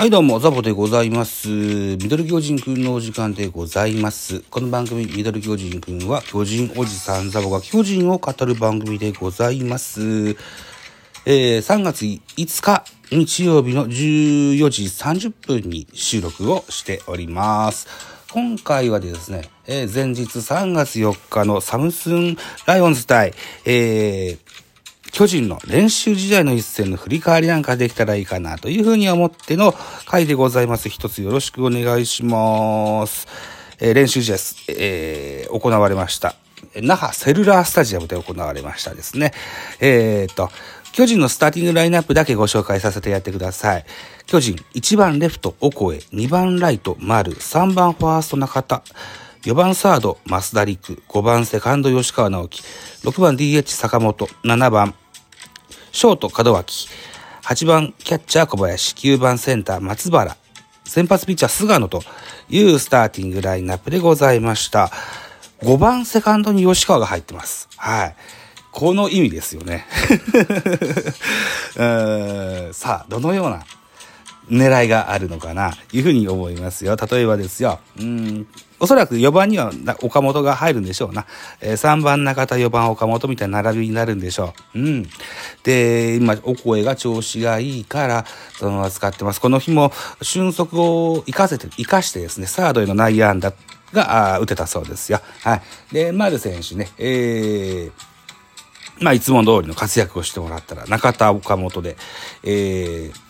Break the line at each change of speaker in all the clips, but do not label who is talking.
はいどうも、ザボでございます。ミドル巨人くんのお時間でございます。この番組、ミドル巨人くんは、巨人おじさんザボが巨人を語る番組でございます。えー、3月5日、日曜日の14時30分に収録をしております。今回はですね、えー前日3月4日のサムスンライオンズ対、えー、巨人の練習時代の一戦の振り返りなんかできたらいいかなというふうに思っての回でございます。一つよろしくお願いします。えー練習試合です、えー行われました。那覇セルラースタジアムで行われましたですね。えー、と、巨人のスターティングラインナップだけご紹介させてやってください。巨人、1番レフト、オコエ、2番ライト、丸、3番ファースト、中田、4番サード、増田陸、5番セカンド、吉川直樹、6番 DH、坂本、7番、ショート、門脇、8番キャッチャー、小林、9番センター、松原、先発ピッチャー、菅野というスターティングラインナップでございました。5番セカンドに吉川が入ってます。はい。この意味ですよね。うーんさあ、どのような狙いがあるのかな、いうふうに思いますよ。例えばですよ。うん。おそらく4番には岡本が入るんでしょうな。えー3番中田、4番岡本みたいな並びになるんでしょう。うん。で、今、お声が調子がいいから、そのまま使ってます。この日も、俊足を生かせて、生かしてですね、サードへの内野安打が、あ打てたそうですよ。はい。で、丸選手ね、えー、まあ、いつも通りの活躍をしてもらったら、中田岡本で、えー、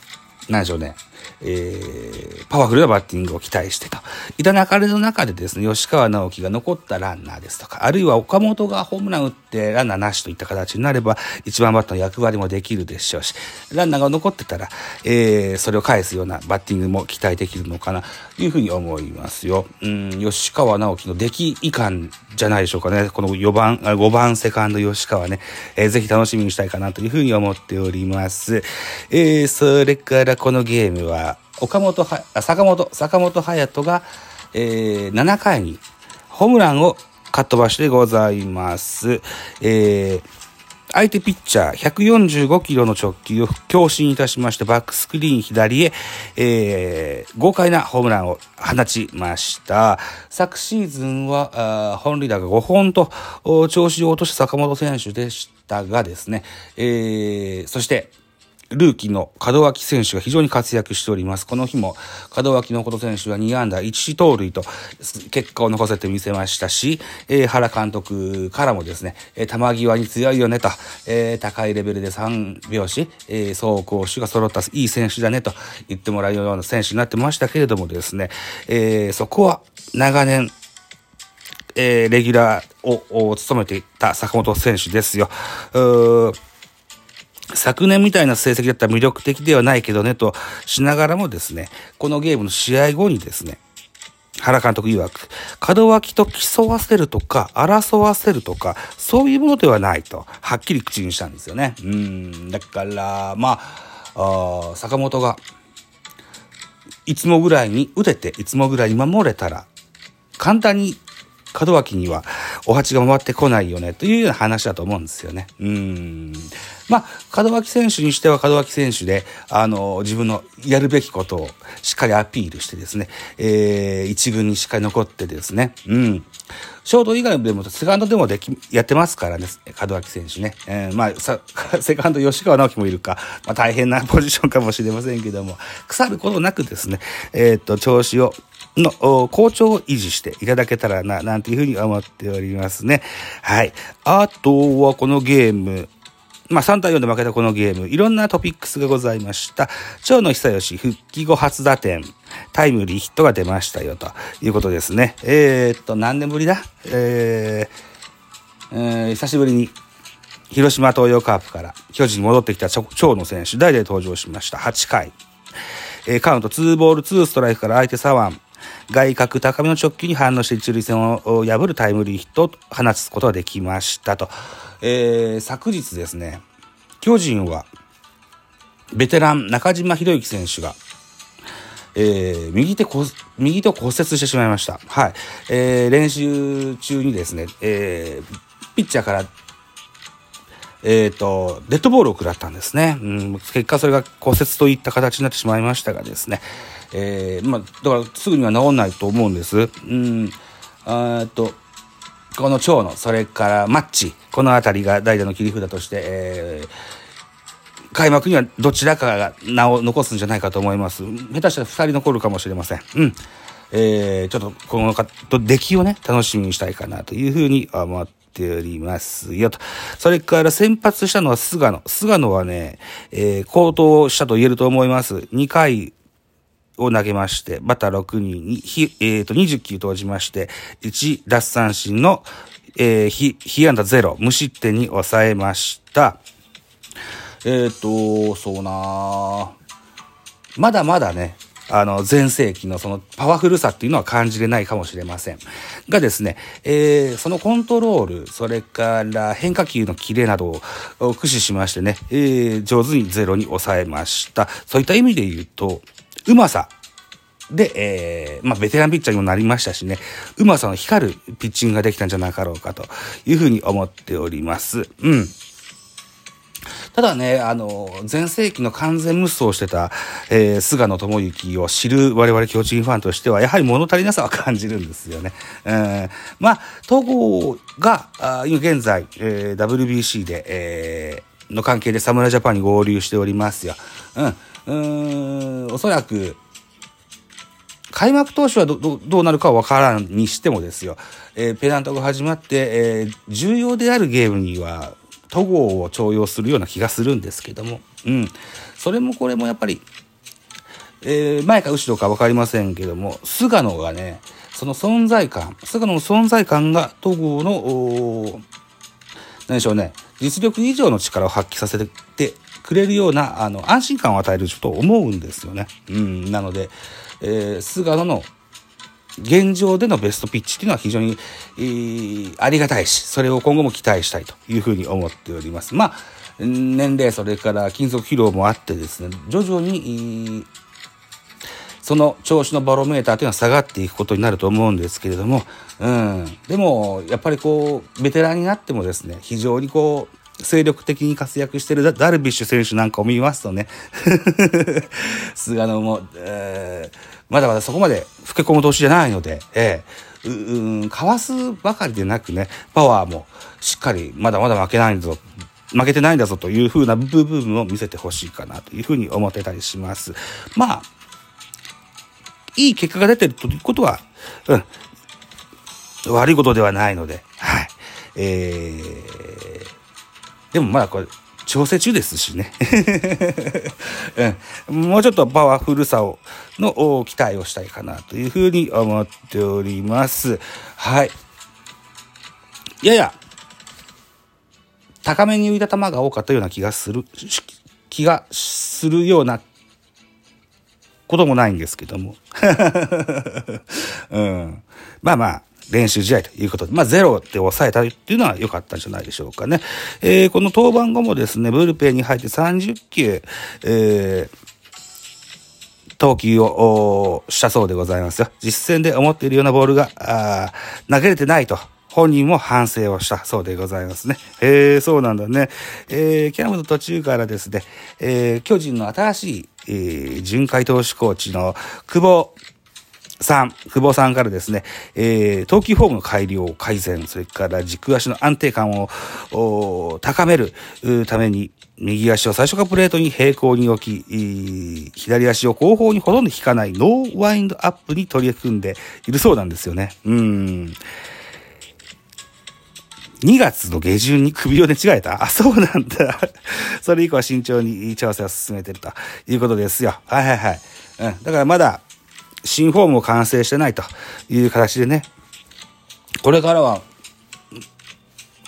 なんでしょうね、えー、パワフルなバッティングを期待してと。いた流れの中でですね、吉川直樹が残ったランナーですとか、あるいは岡本がホームラン打ってランナーなしといった形になれば、一番バットの役割もできるでしょうし、ランナーが残ってたら、えー、それを返すようなバッティングも期待できるのかな、というふうに思いますよ。うん、吉川直樹の出来いかんじゃないでしょうかね。この4番、5番セカンド吉川ね、えーぜひ楽しみにしたいかなというふうに思っております。えー、それからこのゲームは、岡本は、坂本、坂本隼人が、えー、7回にホームランをかっ飛ばしてございます。えー、相手ピッチャー145キロの直球を強振いたしましてバックスクリーン左へ、えー豪快なホームランを放ちました。昨シーズンはあ本塁打が5本と調子を落とした坂本選手でしたがですね、えーそしてルーキーの門脇選手が非常に活躍しております。この日も門脇誠選手は2安打1盗塁と結果を残せてみせましたし、えー原監督からもですね、えー球際に強いよねと、えー高いレベルで3拍子、えー走攻守が揃ったいい選手だねと言ってもらうような選手になってましたけれどもですね、えーそこは長年えーレギュラーをを務めていた坂本選手ですよ。うー昨年みたいな成績だったら魅力的ではないけどねとしながらもですね、このゲームの試合後にですね、原監督曰く、門脇と競わせるとか、争わせるとか、そういうものではないと、はっきり口にしたんですよね。うん、だから、まあ、坂本が、いつもぐらいに打てて、いつもぐらいに守れたら、簡単に門脇にはお鉢が回ってこないよねというような話だと思うんですよね。うん。まあ、門脇選手にしては門脇選手で、あの、自分のやるべきことをしっかりアピールしてですね、えー、一軍にしっかり残ってですね、うん。ショート以外でも、セカンドでもでき、やってますからね、門脇選手ね。えー、まあ、さ、セカンド吉川直樹もいるか、まあ大変なポジションかもしれませんけども、腐ることなくですね、えーっと、調子を、の、好調を維持していただけたらな、なんていうふうに思っておりますね。はい。あとは、このゲーム、まあ、3対4で負けたこのゲーム、いろんなトピックスがございました。長野久義、復帰後初打点、タイムリーヒットが出ましたよ、ということですね。えー、っと、何年ぶりだ？えー、えー久しぶりに広島東洋カープから巨人に戻ってきた長野選手、代で登場しました。8回。えー、カウント2ボール2ストライクから相手左腕。外角高めの直球に反応して一塁線を破るタイムリーヒットを放つことができましたと。えー、昨日ですね、巨人は、ベテラン中島博之選手が、えー、右手、右手を骨折してしまいました。はい。えー、練習中にですね、えー、ピッチャーから、えっ、ー、と、デッドボールを食らったんですね。うん、結果それが骨折といった形になってしまいましたがですね、えー、まあ、だからすぐには治んないと思うんです。うん、えっと、この蝶野、それからマッチ、この辺りが代打の切り札として、えー開幕にはどちらかが名を残すんじゃないかと思います。下手したら2人残るかもしれません。うん。えー、ちょっとこのと出来をね、楽しみにしたいかなというふうに思っておりますよと。それから先発したのは菅野。菅野はね、えー、高騰したと言えると思います。2回を投げまして、バター6人に、ひ、え、ー、と、20球投じまして、1奪三振の、えー、ひ、被安打0、無失点に抑えました。えっ、ー、と、そうなまだまだね、あの、前世紀のそのパワフルさっていうのは感じれないかもしれません。がですね、えー、そのコントロール、それから変化球のキレなどを駆使しましてね、えー、上手にゼロに抑えました。そういった意味で言うと、うまさ。で、えー、まあ、ベテランピッチャーにもなりましたしね、うまさの光るピッチングができたんじゃなかろうかというふうに思っております。うん。ただね、あの、前世紀の完全無双してた、えー、菅野智之を知る我々巨人ファンとしては、やはり物足りなさは感じるんですよね。えー、まあ、東郷が、あ今現在、えー、WBC で、えー、の関係で侍ジャパンに合流しておりますよ。うん、うーん、おそらく、開幕投手はどどうなるかは分からんにしてもですよ、えー、ペナントが始まって、えー、重要であるゲームには戸郷を重用するような気がするんですけども、うん。それもこれもやっぱり、えー、前か後ろか分かりませんけども、菅野がね、その存在感、菅野の存在感が戸郷の、何でしょうね、実力以上の力を発揮させてくれるような、あの、安心感を与えると思うんですよね。うん。なので、えー、菅野の現状でのベストピッチっていうのは非常に、えー、ありがたいし、それを今後も期待したいというふうに思っております。まあ、年齢、それから金属疲労もあってですね、徐々に、その調子のバロメーターというのは下がっていくことになると思うんですけれども、うん。でも、やっぱりこう、ベテランになってもですね、非常にこう、精力的に活躍してるダルビッシュ選手なんかを見ますとね、菅野も、えーまだまだそこまで老け込む年じゃないので、えー、うん、かわすばかりでなくね、パワーもしっかりまだまだ負けないぞ、負けてないんだぞという風な部分を見せてほしいかなというふうに思ってたりします。まあ、いい結果が出てるということは、うん、悪いことではないので、はい。えー、でもまだこれ、調整中ですしね、うん。もうちょっとパワフルさを、の期待をしたいかなというふうに思っております。はい。やや、高めに浮いた球が多かったような気がする、気がするようなこともないんですけども。うん、まあまあ、練習試合ということで、まあゼロで抑えたっていうのは良かったんじゃないでしょうかね。えー、この登板後もですね、ブルペンに入って30球、えー、投球をしたそうでございますよ。実戦で思っているようなボールが、あ投げれてないと。本人も反省をしたそうでございますね。えー、そうなんだね。えー、キャンプの途中からですね、えー、巨人の新しい、えー、巡回投手コーチの久保さん、久保さんからですね、えー、投球フォームの改良、改善、それから軸足の安定感を高めるために、右足を最初からプレートに平行に置き、左足を後方にほとんど引かないノーワインドアップに取り組んでいるそうなんですよね。うん。2月の下旬に首を寝違えた？あ、そうなんだ。それ以降は慎重に調整を進めてるということですよ。はいはいはい。うん。だからまだ、新フォームも完成してないという形でね、これからは、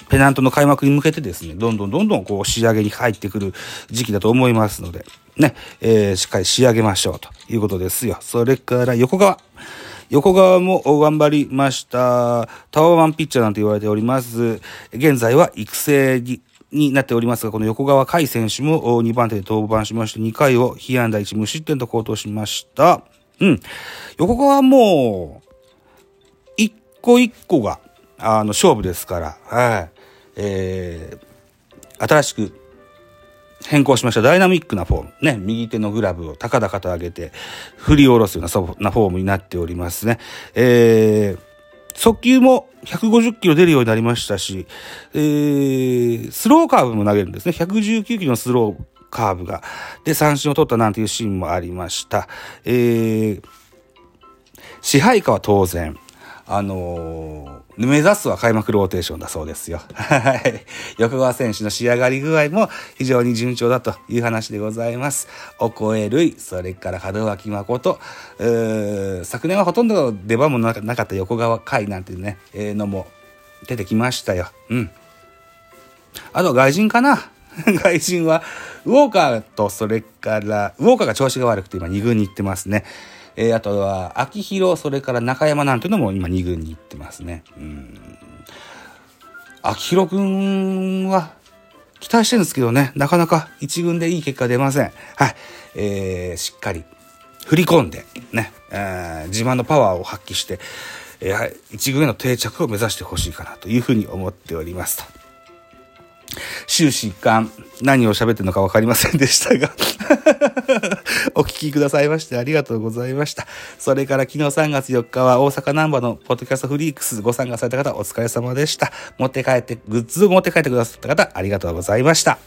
ペナントの開幕に向けてですね、どんどんどんどんこう仕上げに入ってくる時期だと思いますので、ね、えー、しっかり仕上げましょうということですよ。それから横川。横川も頑張りました。タワーマンピッチャーなんて言われております。現在は育成にになっておりますが、この横川海選手も2番手で登板しまして、2回を被安打1無失点と高騰しました。うん。横川もう、一個一個が、あの、勝負ですから、はい。えー、新しく変更しましたダイナミックなフォーム。ね、右手のグラブを高々と上げて、振り下ろすようななフォームになっておりますね。えー、速球も150キロ出るようになりましたし、えー、スローカーブも投げるんですね。119キロのスローカーブが。で、三振を取ったなんていうシーンもありました。えー、支配下は当然、あのー、目指すは開幕ローテーションだそうですよ。はい。横川選手の仕上がり具合も非常に順調だという話でございます。お声類、それから門脇誠、昨年はほとんど出番もなかった横川会なんていうね、えー、のも出てきましたよ。うん。あと外人かな 外人は、ウォーカーと、それから、ウォーカーが調子が悪くて今2軍に行ってますね。えー、あとは、秋広、それから中山なんていうのも今2軍に行ってますね。うん。秋広くんは、期待してるんですけどね、なかなか1軍でいい結果出ません。はい。えー、しっかり振り込んで、ね、えー、自慢のパワーを発揮して、えー、1軍への定着を目指してほしいかなというふうに思っておりますと。終始一貫、何を喋ってるのか分かりませんでしたが お聞きくださいましてありがとうございました。それから昨日3月4日は大阪難波のポッドキャストフリークスご参加された方お疲れ様でした。持って帰って、グッズを持って帰ってくださった方ありがとうございました。